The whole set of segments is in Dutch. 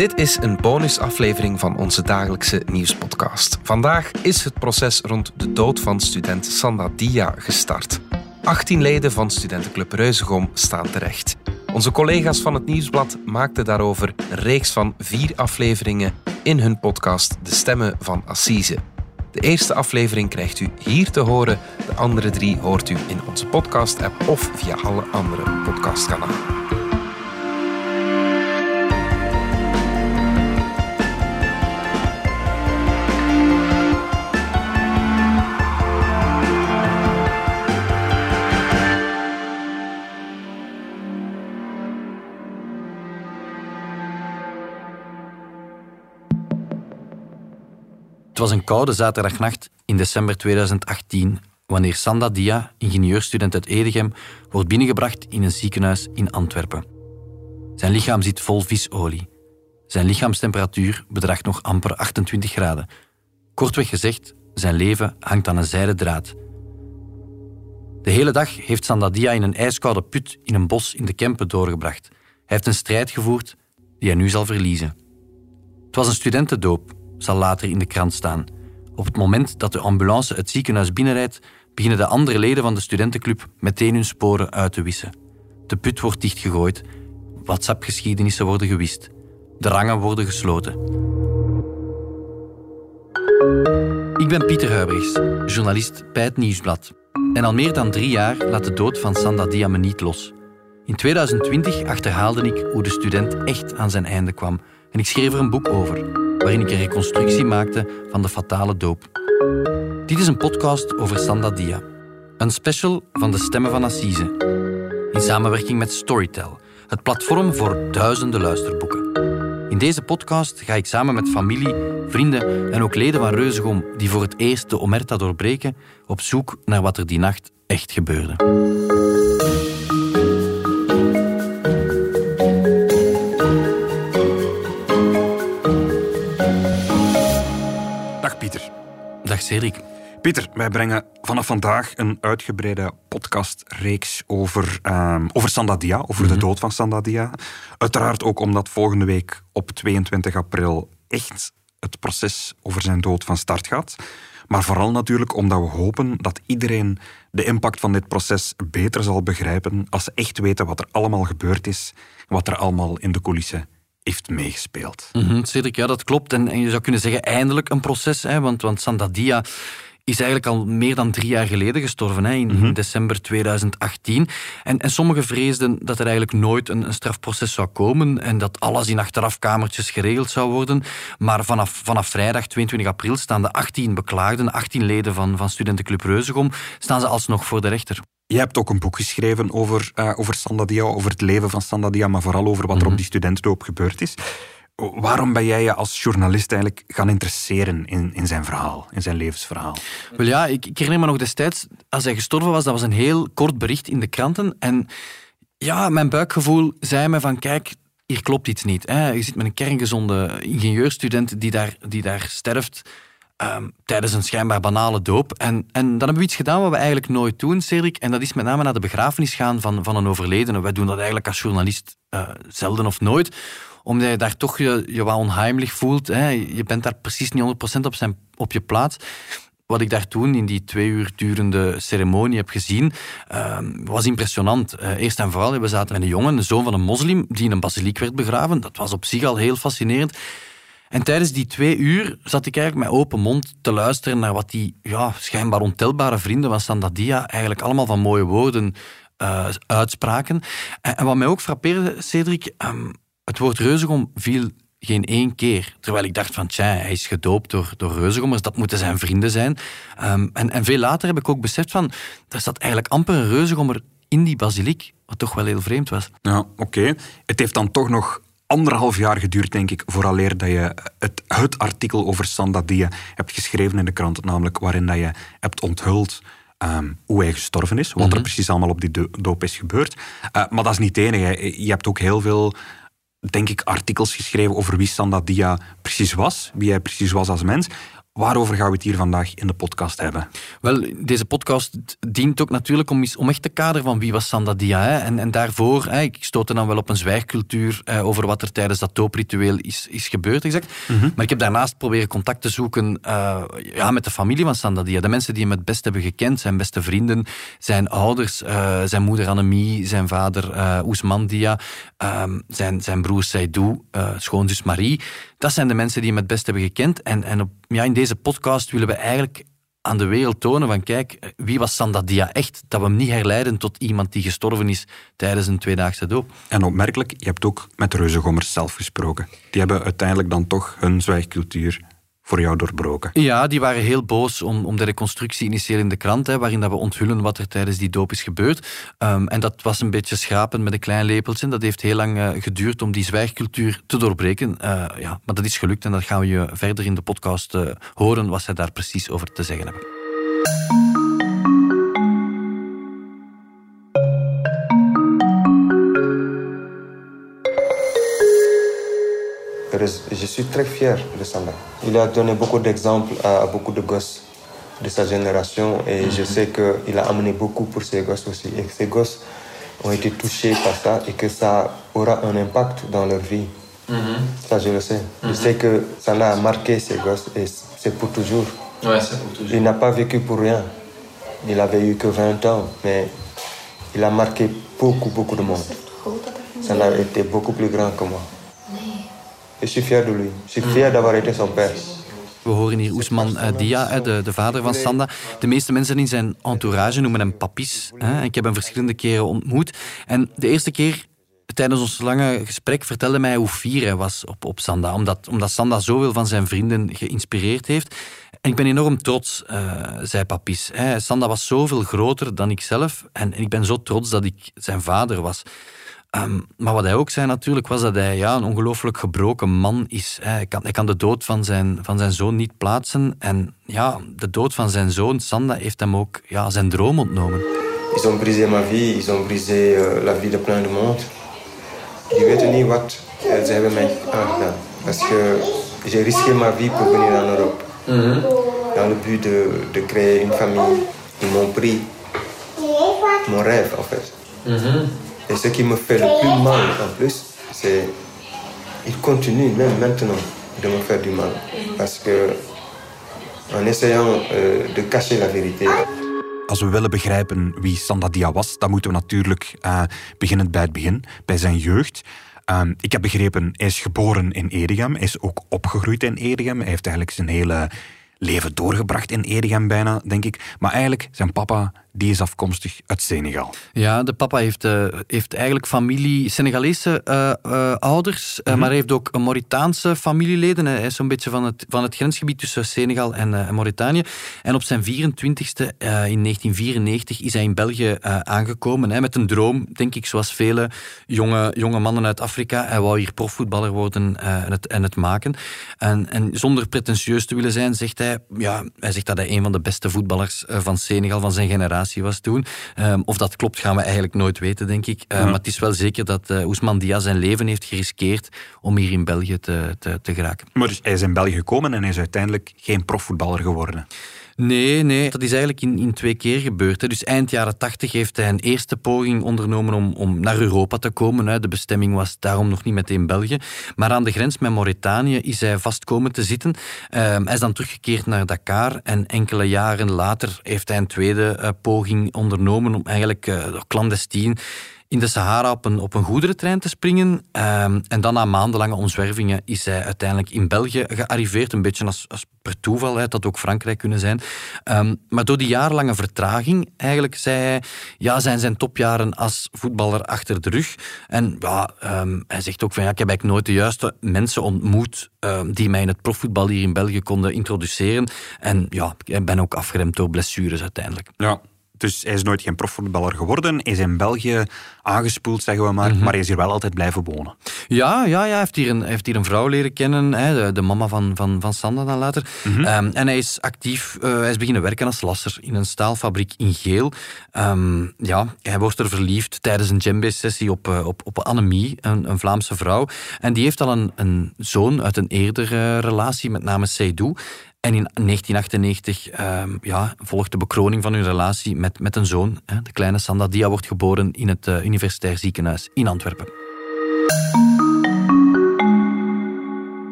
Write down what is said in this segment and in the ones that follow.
Dit is een bonusaflevering van onze dagelijkse nieuwspodcast. Vandaag is het proces rond de dood van student Sanda Dia gestart. 18 leden van studentenclub Reuzegom staan terecht. Onze collega's van het Nieuwsblad maakten daarover een reeks van vier afleveringen in hun podcast De Stemmen van Assise. De eerste aflevering krijgt u hier te horen, de andere drie hoort u in onze podcast-app of via alle andere podcastkanalen. Het was een koude zaterdagnacht in december 2018 wanneer Sanda Dia, ingenieurstudent uit Edegem, wordt binnengebracht in een ziekenhuis in Antwerpen. Zijn lichaam zit vol visolie. Zijn lichaamstemperatuur bedraagt nog amper 28 graden. Kortweg gezegd, zijn leven hangt aan een zijden draad. De hele dag heeft Sandadia in een ijskoude put in een bos in de Kempen doorgebracht. Hij heeft een strijd gevoerd die hij nu zal verliezen. Het was een studentendoop zal later in de krant staan. Op het moment dat de ambulance het ziekenhuis binnenrijdt, beginnen de andere leden van de studentenclub meteen hun sporen uit te wissen. De put wordt dichtgegooid, WhatsApp-geschiedenissen worden gewist, de rangen worden gesloten. Ik ben Pieter Huibrechts, journalist bij het Nieuwsblad. En al meer dan drie jaar laat de dood van Sanda Dia niet los. In 2020 achterhaalde ik hoe de student echt aan zijn einde kwam en ik schreef er een boek over waarin ik een reconstructie maakte van de fatale doop. Dit is een podcast over Sanda Dia. Een special van de Stemmen van Assise. In samenwerking met Storytel, het platform voor duizenden luisterboeken. In deze podcast ga ik samen met familie, vrienden en ook leden van Reuzegom die voor het eerst de Omerta doorbreken, op zoek naar wat er die nacht echt gebeurde. Cedric. Pieter, wij brengen vanaf vandaag een uitgebreide podcastreeks over, um, over Sandadia, over de mhm. dood van Sandadia. Uiteraard ook omdat volgende week op 22 april echt het proces over zijn dood van start gaat. Maar vooral natuurlijk omdat we hopen dat iedereen de impact van dit proces beter zal begrijpen als ze echt weten wat er allemaal gebeurd is, wat er allemaal in de coulissen heeft meegespeeld. Mm Cedric, ja, dat klopt. En, en, je zou kunnen zeggen eindelijk een proces, hè, want, want Sandadia is eigenlijk al meer dan drie jaar geleden gestorven, hè, in, mhm. december 2018. En, en sommigen vreesden dat er eigenlijk nooit een, een, strafproces zou komen en dat alles in achterafkamertjes geregeld zou worden. Maar vanaf, vanaf vrijdag 22 april staan de 18 beklaagden, 18 leden van, van Studentenclub Reuzegom, staan ze alsnog voor de rechter. Je hebt ook een boek geschreven over, uh, over Sandadia, over het leven van Sandadia, maar vooral over wat er op mhm. die studentendoop gebeurd is. Waarom ben jij je als journalist eigenlijk gaan interesseren in, in zijn verhaal, in zijn levensverhaal? Wel ja, ik, ik herinner me nog destijds, als hij gestorven was, dat was een heel kort bericht in de kranten. En ja, mijn buikgevoel zei me van, kijk, hier klopt iets niet. Je zit met een kerngezonde ingenieurstudent die daar, die daar sterft Ehm, tijdens een schijnbaar banale doop. En, en dan hebben we iets gedaan wat we eigenlijk nooit doen, Cedric. En dat is met name naar de begrafenis gaan van, van een overledene. Wij doen dat eigenlijk als journalist uh, zelden of nooit. Omdat je daar toch je, je wat onheimelijk voelt. Hè. Je bent daar precies niet 100% op, zijn, op je plaats wat ik daar toen in die twee uur durende ceremonie heb gezien, uh, was impressionant. Uh, eerst en vooral, we zaten met een jongen, de zoon van een moslim, die in een basiliek werd begraven. Dat was op zich al heel fascinerend. En tijdens die twee uur zat ik eigenlijk met open mond te luisteren naar wat die ja, schijnbaar ontelbare vrienden van Sandadia eigenlijk allemaal van mooie woorden uh, uitspraken. En, wat mij ook frappeerde, Cedric, um, het woord reuzegom viel geen één keer. Terwijl ik dacht van, tja, hij is gedoopt door, door reuzegommers, dat moeten zijn vrienden zijn. Um, en, en veel later heb ik ook beseft van, er zat eigenlijk amper een reuzegommer in die basiliek, wat toch wel heel vreemd was. Ja, oké. Het heeft dan toch nog anderhalf jaar geduurd, denk ik, vooraleer dat je het, het artikel over Sanda die je hebt geschreven in de krant, namelijk waarin dat je hebt onthuld um, hoe hij gestorven is, wat er mhm. precies allemaal op die doop is gebeurd. Uh, maar dat is niet het enige. Je hebt ook heel veel, denk ik, artikels geschreven over wie Sanda Dia precies was, wie hij precies was als mens. Waarover gaan we het hier vandaag in de podcast hebben? Wel, deze podcast dient ook natuurlijk om, om echt te kaderen van wie was Sandadia. Hè? En, en daarvoor, hè, ik stootte dan wel op een zwijgcultuur eh, over wat er tijdens dat doopritueel is, is gebeurd, exact. Mhm. Maar ik heb daarnaast proberen contact te zoeken uh, ja, met de familie van Sandadia. De mensen die hem het best hebben gekend, zijn beste vrienden, zijn ouders, uh, zijn moeder Annemie, zijn vader uh, Ousmane Dia, um, zijn, zijn broer Seydou, schoonzus Marie. Dat zijn de mensen die hem het best hebben gekend. En, en op, ja, in deze podcast willen we eigenlijk aan de wereld tonen van kijk, wie was Sandadia echt? Dat we hem niet herleiden tot iemand die gestorven is tijdens een tweedaagse doop. En opmerkelijk, je hebt ook met reuzengommers zelf gesproken. Die hebben uiteindelijk dan toch hun zwijgcultuur voor jou doorbroken. Ja, die waren heel boos om, om de reconstructie initieel in de krant, hè, waarin dat we onthullen wat er tijdens die doop is gebeurd. Um, en dat was een beetje schrapen met een klein lepeltje. Dat heeft heel lang uh, geduurd om die zwijgcultuur te doorbreken. Uh, ja, maar dat is gelukt en dat gaan we je verder in de podcast uh, horen wat zij daar precies over te zeggen hebben. Je suis très fier de Sanda. Il a donné beaucoup d'exemples à, beaucoup de gosses de sa génération et je mhm. sais qu'il a amené beaucoup pour ses gosses aussi. Et que ces gosses ont été touchés par ça et que ça aura un impact dans leur vie. Mhm. Ça, je le sais. Je mhm. sais que ça a marqué ses gosses et c'est pour toujours. Ouais, c'est pour toujours. Il n'a pas vécu pour rien. Il avait eu que 20 ans, mais il a marqué beaucoup, beaucoup de monde. Ça a été beaucoup plus grand que moi. Fier d'avoir été son père. We horen hier Ousman uh, Dia, de, de, vader van Sanda. De meeste mensen in zijn entourage noemen hem papis. Ik heb hem verschillende keren ontmoet. En de eerste keer tijdens ons lange gesprek vertelde mij hoe fier hij was op, op Sanda. Omdat, omdat Sanda zoveel van zijn vrienden geïnspireerd heeft. En ik ben enorm trots, uh, zei Papis. Sanda was zoveel groter dan ik zelf. En ik ben zo trots dat ik zijn vader was. Um, maar wat hij ook zei natuurlijk, was dat hij ja, een ongelooflijk gebroken man is. Hij kan, hij kan de dood van zijn, van zijn zoon niet plaatsen. En ja, de dood van zijn zoon, Sanda, heeft hem ook ja, zijn droom ontnomen. Ils ont brisé ma vie, ils ont brisé uh, la vie de plein de monde. Je weet niet wat ze hebben mij aangedaan. Parce que j'ai risqué ma vie pour venir en Europe. Mm -hmm. Dans le but de, de créer une famille. Ils m'ont pris mon rêve, en fait. Mm -hmm. Et ce qui me fait le plus mal en plus, c'est il continue même maintenant de me faire du mal. Parce que en essayant euh, de cacher la vérité. Als we willen begrijpen wie Sandadia was, dan moeten we natuurlijk uh, beginnen bij het begin, bij zijn jeugd. Uh, ik heb begrepen, hij is geboren in Edegem, hij is ook opgegroeid in Edegem. Hij heeft eigenlijk zijn hele leven doorgebracht in Edegem bijna, denk ik. Maar eigenlijk, zijn papa die is afkomstig uit Senegal. Ja, de papa heeft, uh, heeft eigenlijk familie, Senegalese uh, uh, ouders, mm -hmm. maar hij heeft ook een Mauritaanse familieleden. Hij is zo'n beetje van het, van het grensgebied tussen Senegal en, Mauritanië. En op zijn 24e, in 1994, is hij in België aangekomen. Hè, met een droom, denk ik, zoals vele jonge, jonge mannen uit Afrika. Hij wou hier profvoetballer worden en, het, en het maken. En, en zonder pretentieus te willen zijn, zegt hij, ja, hij zegt dat hij een van de beste voetballers van Senegal, van zijn generatie was toen. Um, of dat klopt, gaan we eigenlijk nooit weten, denk ik. Uh, Maar het is wel zeker dat uh, Ousmane Dia zijn leven heeft geriskeerd om hier in België te, te, te geraken. Maar dus hij is in België gekomen en hij is uiteindelijk geen profvoetballer geworden. Nee, nee, dat is eigenlijk in, in twee keer gebeurd. Hè. Dus eind jaren tachtig heeft hij een eerste poging ondernomen om, om naar Europa te komen. Hè. De bestemming was daarom nog niet meteen België. Maar aan de grens met Mauritanië is hij vast komen te zitten. Um, hij is dan teruggekeerd naar Dakar en enkele jaren later heeft hij een tweede uh, poging ondernomen om eigenlijk uh, clandestien in de Sahara op een, op een goederentrein te springen. Um, en dan na maandenlange omzwervingen is hij uiteindelijk in België gearriveerd. Een beetje als, als per toeval, hè, dat ook Frankrijk kunnen zijn. Um, maar door die jarenlange vertraging, eigenlijk ja, zijn zijn topjaren als voetballer achter de rug. En ja, um, hij zegt ook van, ja, ik heb eigenlijk nooit de juiste mensen ontmoet die mij in het profvoetbal hier in België konden introduceren. En ja, ik ben ook afgeremd door blessures uiteindelijk. Ja, dus hij is nooit geen profvoetballer geworden. Hij is in België aangespoeld, zeggen we maar. Mhm. Maar hij is hier wel altijd blijven wonen. Ja, ja, ja. Hij heeft hier een, heeft hier een vrouw leren kennen, hè, de, de, mama van, van, van Sanda dan later. Mhm. Ehm, en hij is actief, uh, hij is beginnen werken als lasser in een staalfabriek in Geel. Um, ja, hij wordt er verliefd tijdens een djembe-sessie op, uh, op, op Annemie, een, een, Vlaamse vrouw. En die heeft al een, een zoon uit een eerdere relatie, met name Seydou. En in 1998 um, ja, volgt de bekroning van hun relatie met, met een zoon. Hè. De kleine Sanda Dia wordt geboren in het uh, Universitair Ziekenhuis in Antwerpen.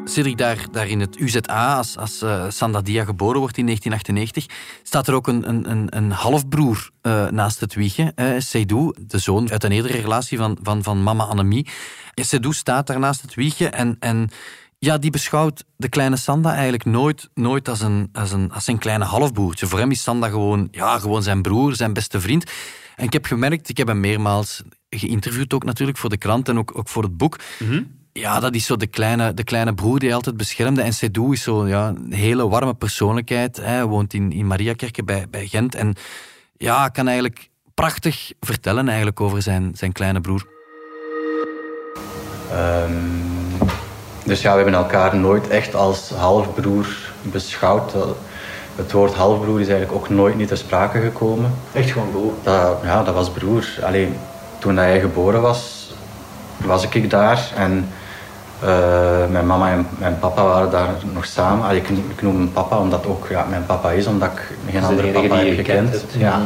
Cedric, daar, daar in het UZA, als, als uh, Sanda Dia geboren wordt in 1998, staat er ook een, een, een halfbroer uh, naast het wiegje. Uh, de zoon uit een eerdere relatie van, van, van mama Annemie. Seydou staat daar naast het wiegje en... en ja, die beschouwt de kleine Sanda eigenlijk nooit, nooit als, een, als, een, als zijn kleine halfbroertje. Voor hem is Sanda gewoon, ja, gewoon zijn broer, zijn beste vriend. En ik heb gemerkt, ik heb hem meermaals geïnterviewd ook natuurlijk voor de krant en ook, ook voor het boek. Mhm. Ja, dat is zo de kleine, de kleine broer die hij altijd beschermde. En Sedou is zo ja, een hele warme persoonlijkheid. Hij woont in, in Mariakerke bij, bij Gent. En ja, kan eigenlijk prachtig vertellen eigenlijk over zijn, zijn kleine broer. Um dus ja, we hebben elkaar nooit echt als halfbroer beschouwd. Het woord halfbroer is eigenlijk ook nooit niet ter sprake gekomen. Echt gewoon broer? Dat, ja, dat was broer. Alleen toen hij geboren was, was ik daar. En uh, mijn mama en mijn papa waren daar nog samen. Allee, ik, ik, noem hem papa omdat ook ja, mijn papa is, omdat ik geen andere papa heb gekend. Ja.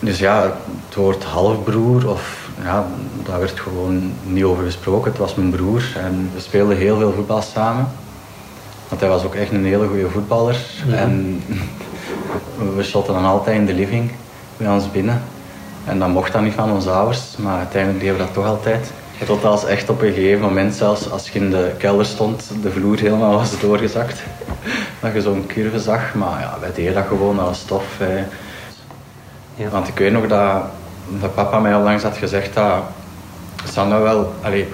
Dus ja, het woord halfbroer of ja, daar werd gewoon niet over gesproken. Het was mijn broer en we speelden heel veel voetbal samen. Want hij was ook echt een hele goede voetballer. En we shotten dan altijd in de living bij ons binnen. En dat mocht dan niet van onze ouders, maar uiteindelijk deden we dat toch altijd. Tot als echt op een gegeven moment, zelfs als je in de kelder stond, de vloer helemaal was doorgezakt. Dat je zo'n curve zag, maar ja, wij deden dat gewoon als stof. Want ik weet nog dat dat papa mij al langs had gezegd dat Sandra wel allee,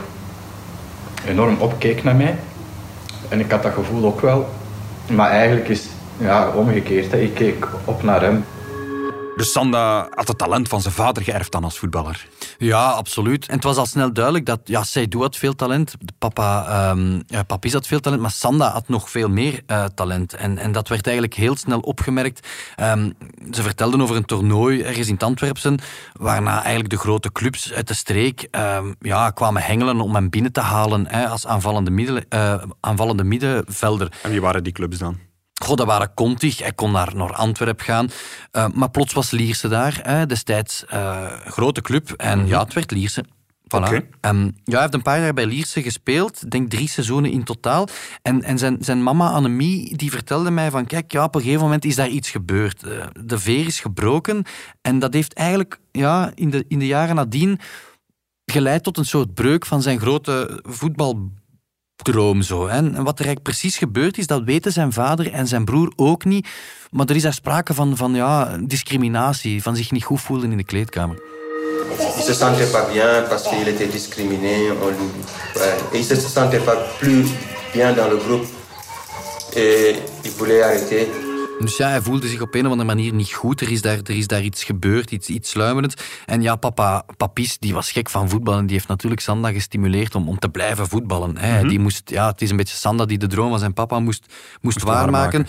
enorm opkeek naar mij. En ik had dat gevoel ook wel. Maar eigenlijk is ja, omgekeerd. Hè. Ik keek op naar hem. Dus Sanda had het talent van zijn vader geërfd dan als voetballer. Ja, absoluut. En het was al snel duidelijk dat ja, Seydou had veel talent, papa, um, ja, Papis had veel talent, maar Sanda had nog veel meer uh, talent. En, en dat werd eigenlijk heel snel opgemerkt. Um, ze vertelden over een toernooi ergens in Antwerpen, waarna eigenlijk de grote clubs uit de streek um, ja, kwamen hengelen om hem binnen te halen hè, als aanvallende, middel, uh, aanvallende middenvelder. En wie waren die clubs dan? Dat waren Contig. Hij kon naar, naar Antwerpen gaan. Uh, maar plots was Lierse daar. Hè, destijds uh, grote club. En mm ja, het werd Lierse. Voilà. Okay. Um, ja, hij heeft een paar jaar bij Lierse gespeeld. denk drie seizoenen in totaal. En, en zijn, zijn mama Annemie die vertelde mij van... Kijk, ja, op een gegeven moment is daar iets gebeurd. Uh, de veer is gebroken. En dat heeft eigenlijk ja, in, de, in de jaren nadien geleid tot een soort breuk van zijn grote voetbal droom zo. En wat er eigenlijk precies gebeurd is, dat weten zijn vader en zijn broer ook niet. Maar er is daar sprake van, van ja, discriminatie, van zich niet goed voelen in de kleedkamer. Il se sentait pas bien parce qu'il était discriminé. On ouais. il se sentait pas plus bien dans le groupe. Et il voulait arrêter. Dus ja, hij voelde zich op een of andere manier niet goed. Er is daar, er is daar iets gebeurd, iets, iets sluimerends. En ja, papa Papis, die was gek van voetballen. Die heeft natuurlijk Sanda gestimuleerd om, om te blijven voetballen. Hè. Mhm. die moest, ja, het is een beetje Sanda die de droom van zijn papa moest, moest, waarmaken.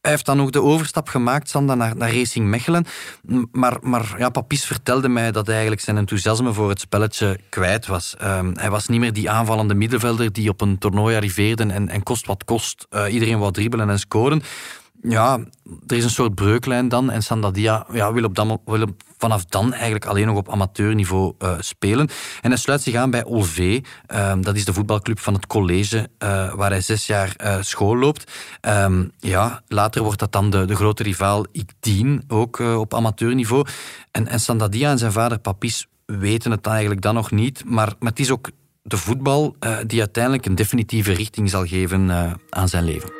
Hij heeft dan ook de overstap gemaakt, Sanda, naar, naar Racing Mechelen. Maar, maar ja, Papis vertelde mij dat eigenlijk zijn enthousiasme voor het spelletje kwijt was. Um, hij was niet meer die aanvallende middenvelder die op een toernooi arriveerde en, en kost wat kost. Uh, iedereen wou dribbelen en scoren ja, er is een soort breuklijn dan. En Sandadia ja, wil, op dan, wil vanaf dan eigenlijk alleen nog op amateurniveau uh, spelen. En hij sluit zich aan bij Olvé. Uh, dat is de voetbalclub van het college uh, waar hij zes jaar uh, school loopt. Um, ja, later wordt dat dan de, de grote rivaal Ikdien, ook op amateurniveau. En, en Sandadia en zijn vader Papis weten het eigenlijk dan nog niet. Maar, maar het is ook de voetbal die uiteindelijk een definitieve richting zal geven aan zijn leven.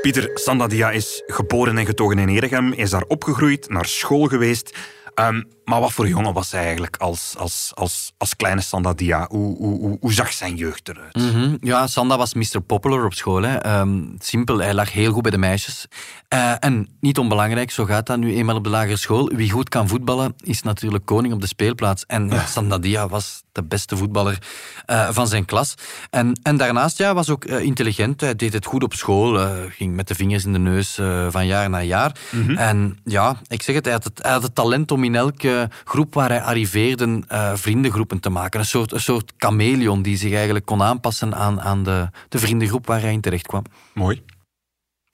Pieter Sandadia is geboren en getogen in Eregem, is daar opgegroeid, naar school geweest. Um, Maar wat voor jongen was hij eigenlijk als, als, als, als kleine Sandadia? Hoe, hoe, hoe, hoe zag zijn jeugd eruit? Mhm. Ja, Sanda was Mr. Popular op school. Hè. Ehm, simpel, hij lag heel goed bij de meisjes. Eh, en niet onbelangrijk, zo gaat dat nu eenmaal op de lagere school. Wie goed kan voetballen, is natuurlijk koning op de speelplaats. En ja, Sandadia was de beste voetballer uh, van zijn klas. En, en daarnaast ja, was ook uh, intelligent. Hij deed het goed op school. Ging met de vingers in de neus van jaar naar jaar. Mm -hmm. En ja, ik zeg het hij, had het, hij had het talent om in elke groep waar hij arriveerde vriendengroepen te maken. Een soort, een soort chameleon die zich eigenlijk kon aanpassen aan, aan de, de vriendengroep waar hij in terecht kwam. Mooi.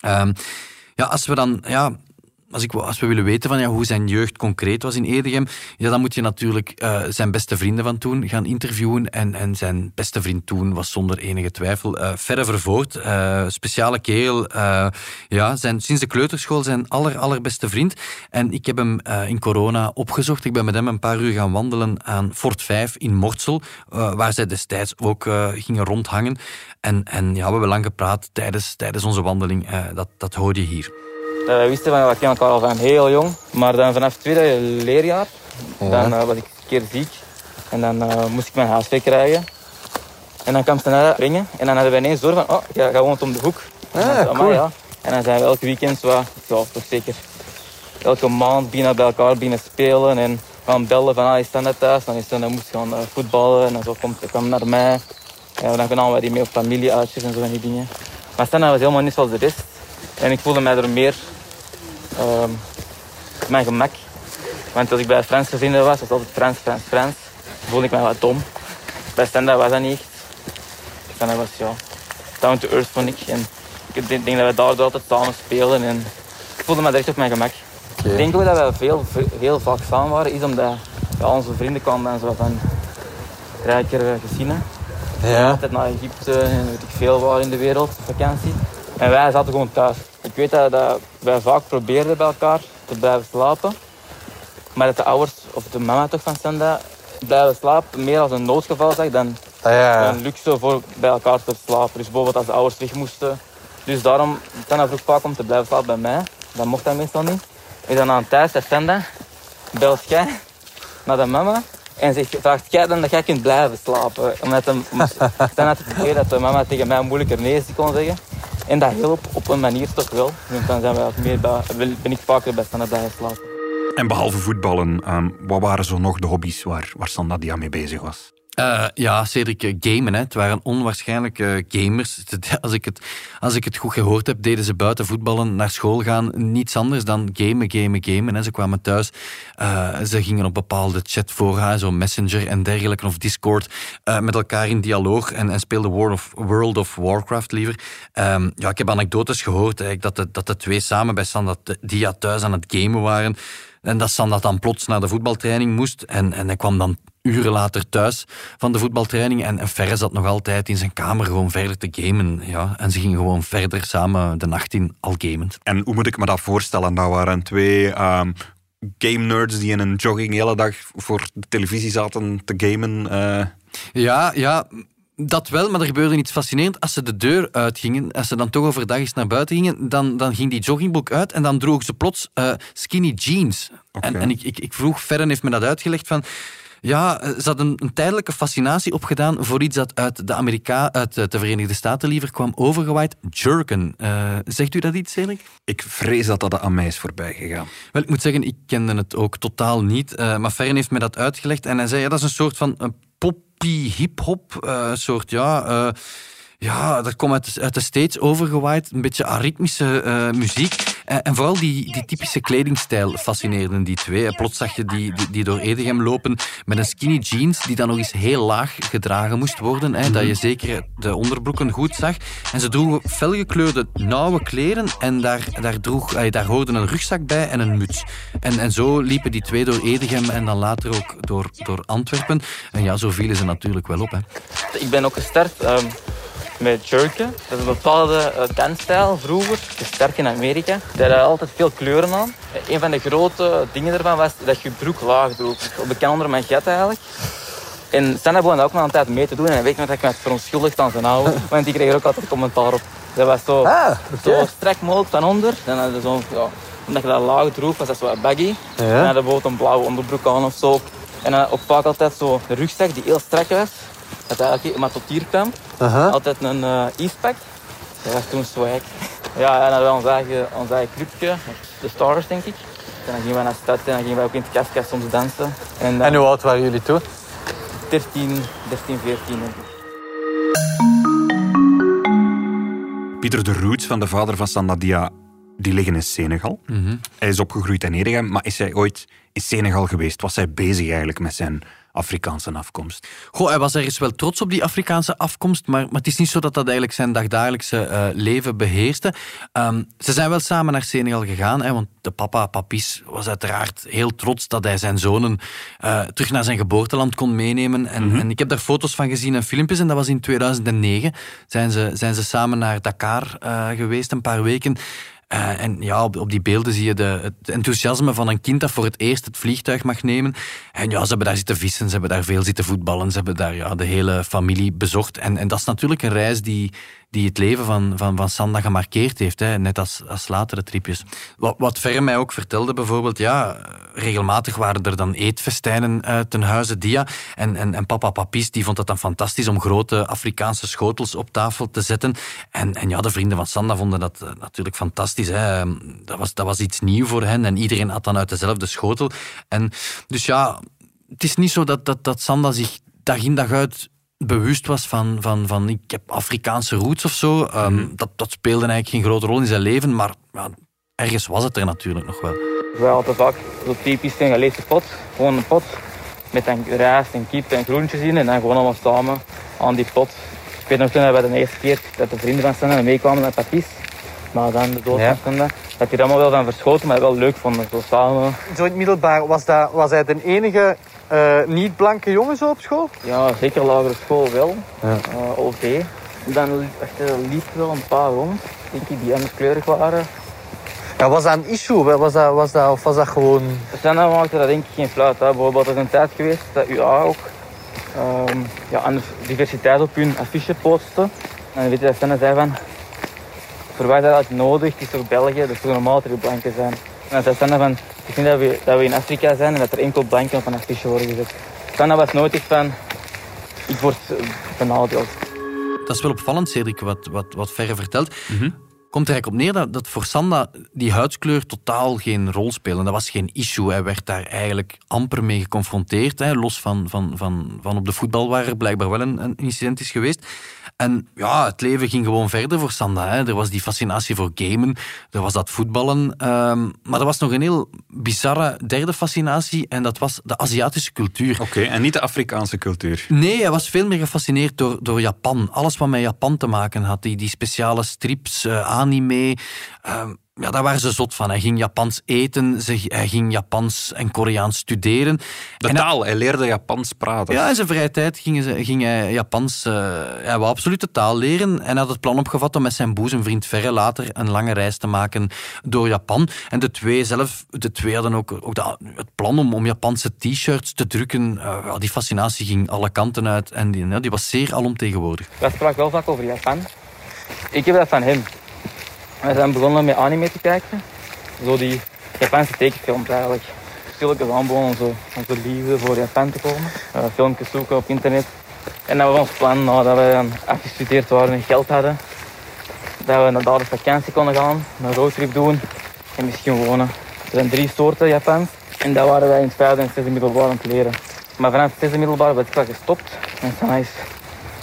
Um, ja, als we dan... Ja, als, ik, als we willen weten van, ja, hoe zijn jeugd concreet was in Edegem, ja, dan moet je natuurlijk uh, zijn beste vrienden van toen gaan interviewen. En, en zijn beste vriend toen was zonder enige twijfel uh, Verre Vervoort. Uh, speciale kerel. ja, zijn, sinds de kleuterschool zijn aller, allerbeste vriend. En ik heb hem in corona opgezocht. Ik ben met hem een paar uur gaan wandelen aan Fort 5 in Mortsel, waar zij destijds ook gingen rondhangen. En, en ja, we hebben lang gepraat tijdens, tijdens onze wandeling. dat, dat hoor je hier. Uh, we wisten van, we kennen elkaar al van heel jong. Maar dan vanaf het tweede leerjaar, ja. dan uh, was ik een keer ziek. En dan uh, moest ik mijn huiswerk krijgen. En dan kwam ze naar brengen. En dan hadden we ineens door van, oh, ja, woont om de hoek. Ah, en, cool. ja. en dan zijn we elke weekend, zo, ja, toch zeker elke maand bijna bij elkaar binnen spelen. En gaan bellen van, ah, is dat net thuis? Dan, is dan, dan moest gaan voetballen. En dan zo komt, kwam naar mij. En dan namen we die mee op familieuitjes en zo van die dingen. Maar Stana was helemaal niet zoals de rest. En ik voelde mij er meer uh, mijn gemak. Want als ik bij Franse vrienden was, was het altijd Frans, Frans, Frans. Dan voelde ik mij wat dom. Bij Stenda was dat niet echt. Stenda was ja, down to earth vond ik. En ik denk dat we daardoor altijd samen spelen. En ik voelde me echt op mijn gemak. Okay. Ik denk ook dat we veel, heel vaak samen waren, is omdat ja, onze vrienden kwamen dan zo van rijkere gezinnen. Ja. Altijd naar Egypte en weet ik veel waar in de wereld, vakantie. En wij zaten gewoon thuis. Ik weet dat, dat wij vaak probeerden bij elkaar te blijven slapen. Maar dat de ouders, of de mama toch van Senda, blijven slapen meer als een noodgeval zag dan ah, ja. een luxe voor bij elkaar te slapen. Dus bijvoorbeeld als de ouders weg moesten. Dus daarom, Senda vroeg vaak om te blijven slapen bij mij. Dat mocht dat meestal niet. En dan aan thuis, Senda, belt jij naar de mama en zegt, vraagt jij dan dat jij kunt blijven slapen. Omdat hem, Senda had het idee dat de mama tegen mij moeilijker nee kon zeggen. En dat hielp op een manier toch wel. Dus dan zijn we meer bij, ben ik vaker bij Standaard blijven slapen. En behalve voetballen, um, wat waren zo nog de hobby's waar, waar Sandadia mee bezig was? Uh, ja, Cedric, gamen. Hè. Het waren onwaarschijnlijke gamers. Als ik, het, als ik het goed gehoord heb, deden ze buiten voetballen, naar school gaan. Niets anders dan gamen, gamen, gamen. Hè. Ze kwamen thuis. Uh, ze gingen op bepaalde chatfora, zo Messenger en dergelijke, of Discord, met elkaar in dialoog en, en speelden World of, World of Warcraft liever. Um, ja, ik heb anekdotes gehoord eigenlijk, dat, de, dat de twee samen bij Standard Dia thuis aan het gamen waren. En dat Standard dan plots naar de voetbaltraining moest. En, en hij kwam dan uren later thuis van de voetbaltraining. En, en Ferre zat nog altijd in zijn kamer gewoon verder te gamen. Ja. En ze gingen gewoon verder samen de nacht in, al gamend. En hoe moet ik me dat voorstellen? Dat waren twee um, game nerds die in een jogging de hele dag voor de televisie zaten te gamen. Uh... Ja, ja. Dat wel, maar er gebeurde iets fascinerend. Als ze de deur uitgingen, als ze dan toch overdag eens naar buiten gingen, dan, dan ging die joggingbroek uit en dan droegen ze plots uh, skinny jeans. Okay. En, en ik, ik, ik vroeg, Ferren heeft me dat uitgelegd van... Ja, ze hadden een tijdelijke fascinatie opgedaan voor iets dat uit de, Amerika, uit de Verenigde Staten liever kwam overgewaaid. Jerken. Uh, zegt u dat iets, Cedric? Ik vrees dat dat aan mij is voorbij gegaan. Wel, ik moet zeggen, ik kende het ook totaal niet. Uh, maar Ferren heeft me dat uitgelegd en hij zei, ja, dat is een soort van poppy hip-hop. soort, ja... ja, dat komt uit, uit de States overgewaaid. Een beetje aritmische muziek. En, en vooral die, die typische kledingstijl fascineerden die twee. Plots zag je die, die, die, door Edegem lopen met een skinny jeans die dan nog eens heel laag gedragen moest worden. Hè, dat je zeker de onderbroeken goed zag. En ze droegen felgekleurde nauwe kleren en daar, daar, droeg, daar hoorde een rugzak bij en een muts. En, en zo liepen die twee door Edegem en dan later ook door, door Antwerpen. En ja, zo vielen ze natuurlijk wel op. Hè. Ik ben ook gestart... Um met jerken. Dat is een bepaalde uh, dansstijl vroeger, sterk in Amerika. Daar had altijd veel kleuren aan. Een van de grote dingen ervan was dat je broek laag droeg. Bekend onder mijn gat eigenlijk. En Stan begon ook nog een tijd mee te doen. En weet je dat ik me verontschuldigd aan zijn oude. Want die kreeg er ook altijd commentaar op. Dat was zo, ah, okay. zo strak mogelijk van onder. Dan hadden zo'n ja, Omdat je dat laag droeg was, dat zo baggy. Ja. En dan had je bijvoorbeeld een blauwe onderbroek aan of zo. En dan op pak altijd zo de rugzak die heel strak was. Dat eigenlijk maar tot hier kwam. Aha. Altijd een uh, Eastpack. Dat was toen swag. Ja, en dan hadden we ons eigen, ons eigen clubje. De Stars, denk ik. En dan gingen we naar de stad en dan gingen we ook in het kastkast soms dansen. En, dan En hoe oud waren jullie toen? 13, 13, 14 denk ik. Pieter, de roots van de vader van Sandadia, die liggen in Senegal. Hij is opgegroeid in Edegem, maar is hij ooit in Senegal geweest? Was hij bezig eigenlijk met zijn Afrikaanse afkomst? Goh, hij was ergens wel trots op die Afrikaanse afkomst, maar, maar het is niet zo dat dat eigenlijk zijn dagdagelijkse eh, leven beheerste. Ehm, ze zijn wel samen naar Senegal gegaan, hè, want de papa, Papis, was uiteraard heel trots dat hij zijn zonen eh, terug naar zijn geboorteland kon meenemen. En, en ik heb daar foto's van gezien en filmpjes, en dat was in 2009. Zijn ze, zijn ze samen naar Dakar eh, geweest, een paar weken. Uh, en ja, op, op, die beelden zie je de, het enthousiasme van een kind dat voor het eerst het vliegtuig mag nemen. En ja, ze hebben daar zitten vissen, ze hebben daar veel zitten voetballen, ze hebben daar ja, de hele familie bezocht. En, en dat is natuurlijk een reis die, die het leven van, van, van Sanda gemarkeerd heeft, hè, net als, als latere tripjes. Wat, wat Verre mij ook vertelde bijvoorbeeld, ja, regelmatig waren er dan eetfestijnen uh, ten huize Dia. En, en, en papa Papis die vond het dan fantastisch om grote Afrikaanse schotels op tafel te zetten. En, en ja, de vrienden van Sanda vonden dat uh, natuurlijk fantastisch. Hè. Dat, was, dat was iets nieuw voor hen en iedereen at dan uit dezelfde schotel. En dus ja, het is niet zo dat, dat, dat Sanda zich dag in dag uit bewust was van, van, van ik heb Afrikaanse roots of zo. Um, mm. dat, dat speelde eigenlijk geen grote rol in zijn leven, maar ja, ergens was het er natuurlijk nog wel. We hadden vaak zo typisch een geleefde pot, gewoon een pot met een rijst en kip en groentjes in en dan gewoon allemaal samen aan die pot. Ik weet nog toen we de eerste keer dat de vrienden van Stenda meekwamen naar Patis, maar dan de dood ja. van dat die er allemaal wel van verschoten, maar wel leuk vonden, zo samen. Zo in het middelbaar, was, dat, was hij de enige uh, niet-blanke jongen zo op school? Ja, zeker lagere school wel. Ja. Uh, OV. Dan liep wel een paar rond, die anders kleurig waren. Ja, was dat een issue? Was dat, was dat, of was dat gewoon... Senna maakte dat denk ik geen fluit. Hè. Bijvoorbeeld er is een tijd geweest dat UA ook um, ja, aan de diversiteit op hun affiche postte. En dan weet je dat zei van... Verwacht dat uit nodig, het is toch België, dat is toch normaal dat er blanken zijn. En dan zei van... Ik vind dat we, dat we in Afrika zijn en dat er enkel blanken op een affiche worden gezet. Senna was nooit echt van... Ik word benadeeld. Dat is wel opvallend, Cedric, wat, wat, wat Verre vertelt. Mm -hmm komt er eigenlijk op neer dat, dat voor Sanda die huidskleur totaal geen rol speelde. Dat was geen issue. Hij werd daar eigenlijk amper mee geconfronteerd. Hè, los van, van, van, van op de voetbal waar er blijkbaar wel een, een incident is geweest. En ja, het leven ging gewoon verder voor Sanda. Hè. Er was die fascinatie voor gamen, er was dat voetballen. Um, maar er was nog een heel bizarre derde fascinatie en dat was de Aziatische cultuur. Oké, okay, en niet de Afrikaanse cultuur? Nee, hij was veel meer gefascineerd door, door Japan. Alles wat met Japan te maken had. Die, die speciale strips, uh, anime... Uh, ja, daar waren ze zot van. Hij ging Japans eten, hij ging Japans en Koreaans studeren. De en taal, hij, hij leerde Japans praten. Ja, in zijn vrije tijd ging, ze, ging hij Japans... Uh, hij wou absoluut de taal leren en had het plan opgevat om met zijn boezemvriend Verre later een lange reis te maken door Japan. En de twee zelf, de twee hadden ook, ook de, het plan om, om Japanse t-shirts te drukken. Uh, die fascinatie ging alle kanten uit en die, ja, die was zeer alomtegenwoordig. Wij spraken wel vaak over Japan. Ik heb dat van hem. We zijn begonnen met anime te kijken. Zo die Japanse tekenfilms eigenlijk. Stilletjes aanbonen zo onze liefde voor Japan te komen. Uh, filmpjes zoeken op internet. En dat was ons plan nadat we afgestudeerd waren en geld hadden. Dat we naar daar op vakantie konden gaan, een roadtrip doen en misschien wonen. Er zijn drie soorten Japans. En dat waren wij in het vijfde en zesde middelbaar aan het leren. Maar vanaf het zesde middelbaar werd ik gestopt. En dan is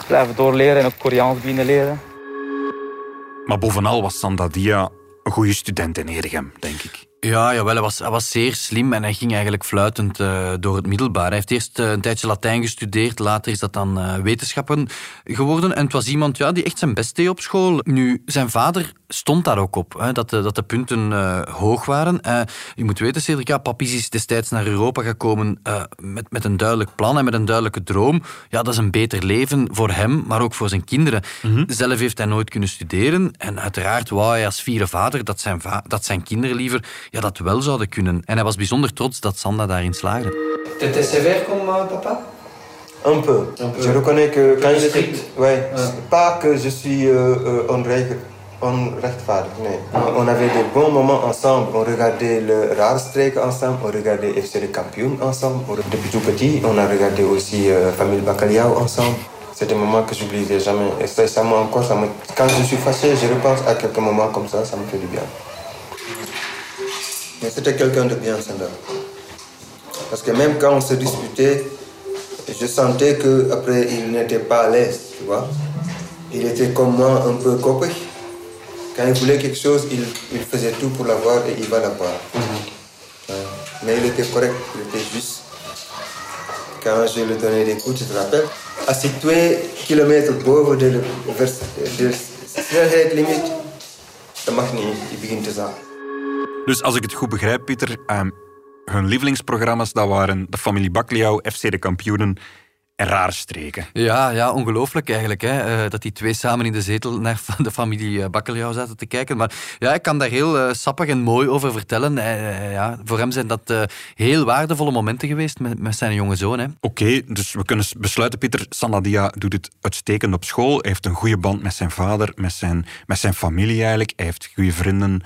blijven doorleren en ook Koreaans beginnen leren. Maar bovenal was Sandadia een goede student in Edegem, denk ik. Ja, jawel, hij, was, hij was zeer slim en hij ging eigenlijk fluitend uh, door het middelbaar. Hij heeft eerst uh, een tijdje Latijn gestudeerd, later is dat dan uh, wetenschappen geworden. En het was iemand ja, die echt zijn best deed op school. Nu, zijn vader stond daar ook op, hè, dat, de, dat de punten hoog waren. je moet weten, Cedric, ja, Papis is destijds naar Europa gekomen met, met een duidelijk plan en met een duidelijke droom. Ja, dat is een beter leven voor hem, maar ook voor zijn kinderen. Mm -hmm. Zelf heeft hij nooit kunnen studeren en uiteraard wou hij als vierde vader dat zijn, va dat zijn kinderen liever ja, dat wel zouden kunnen. En hij was bijzonder trots dat Sanda daarin slaagde. T'étais sévère comme uh, papa? Un peu. Un peu. Je reconnais que quand je strict. suis... Ouais, Ouais. Pas que je suis euh, euh, onrechtvaardig, nee. On avait des bons moments ensemble. On regardait le Raarstreken ensemble, on regardait FC de Kampioen ensemble. Depuis tout petit, on a regardé aussi euh, Famille Bacalhau ensemble. C'est des moments que j'oublierai jamais. Et ça, ça encore, ça me... quand je suis fâché, je repense à quelques moments comme ça, ça me fait du bien. Mais c'était quelqu'un de bien, Sanda. Parce que même quand on se disputait, je sentais que après il n'était pas à l'aise, tu vois. Il était comme moi, un peu coquille. Quand il voulait quelque chose, il, il faisait tout pour l'avoir et il va l'avoir. Ouais. Mais il était correct, il était juste. Quand je lui donnais des coups, tu te rappelles? Als ik twee kilometer boven de, vers- de snelheid limiet, dat mag Dus als ik het goed begrijp, Pieter, ehm, hun lievelingsprogramma's dat waren de familie Bakliau, FC de Kampioenen en Raarstreken. Ja, ja ongelooflijk eigenlijk. Hè, eh, dat die twee samen in de zetel naar de familie eh, Bakkeljauw zaten te kijken. Maar ja, ik kan daar heel eh, sappig en mooi over vertellen. Ja, voor hem zijn dat heel waardevolle momenten geweest met, met zijn jonge zoon. Hè. Oké, dus we kunnen besluiten, Pieter. Sanadia doet het uitstekend op school. Hij heeft een goede band met zijn vader, met zijn, met zijn familie eigenlijk. Hij heeft goede vrienden.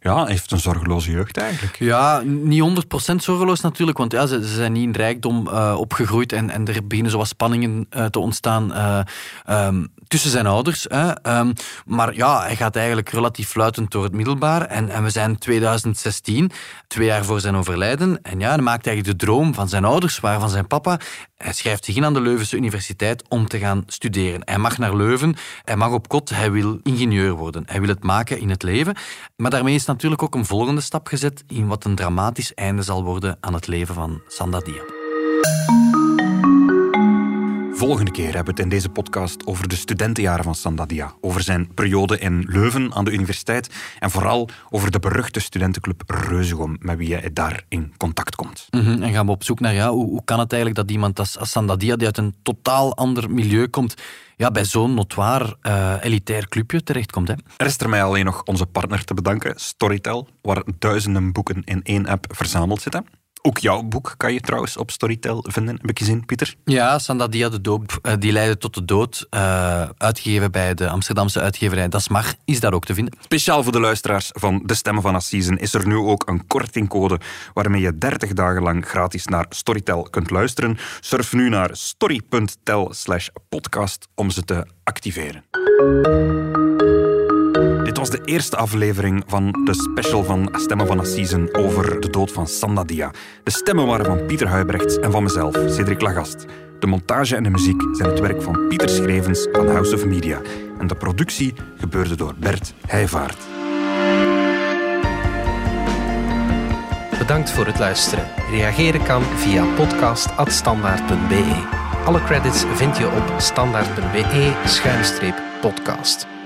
Ja, heeft een zorgeloze jeugd eigenlijk. Ja, niet 100% zorgeloos natuurlijk, want ja, ze, zijn niet in rijkdom eh, opgegroeid en, en er beginnen zoals spanningen eh, te ontstaan eh, ehm, tussen zijn ouders. Ehm, maar ja, hij gaat eigenlijk relatief fluitend door het middelbaar en, en we zijn 2016, twee jaar voor zijn overlijden. En ja, hij maakt eigenlijk de droom van zijn ouders, waar van zijn papa. Hij schrijft zich in aan de Leuvense Universiteit om te gaan studeren. Hij mag naar Leuven, hij mag op kot, hij wil ingenieur worden. Hij wil het maken in het leven. Maar daarmee is natuurlijk ook een volgende stap gezet in wat een dramatisch einde zal worden aan het leven van Sandadia. Volgende keer hebben we het in deze podcast over de studentenjaren van Sandadia. Over zijn periode in Leuven aan de universiteit. En vooral over de beruchte studentenclub Reuzegom, met wie hij daar in contact komt. Mhm, En gaan we op zoek naar ja, hoe, hoe kan het eigenlijk dat iemand als, als Sandadia, die uit een totaal ander milieu komt, ja, bij zo'n notoir eh, elitair clubje terechtkomt. Hè? Rest er mij alleen nog onze partner te bedanken, Storytel, waar duizenden boeken in één app verzameld zitten. Ook jouw boek kan je trouwens op Storytel vinden, heb ik gezien, Pieter. Ja, Sandadia de doop, eh, die leidde tot de dood, eh, uitgegeven bij de Amsterdamse uitgeverij Dasmar, is daar ook te vinden. Speciaal voor de luisteraars van De Stemmen van Assisen is er nu ook een kortingcode waarmee je 30 dagen lang gratis naar Storytel kunt luisteren. Surf nu naar story.tel slash podcast om ze te activeren. Dit was de eerste aflevering van de special van Stemmen van Assisen over de dood van Sandadia. De stemmen waren van Pieter Huibrechts en van mezelf, Cedric Lagast. De montage en de muziek zijn het werk van Pieter Schrevens van House of Media. En de productie gebeurde door Bert Heijvaart. Bedankt voor het luisteren. Reageren kan via podcast.standaard.be. Alle credits vind je op standaard.be-podcast.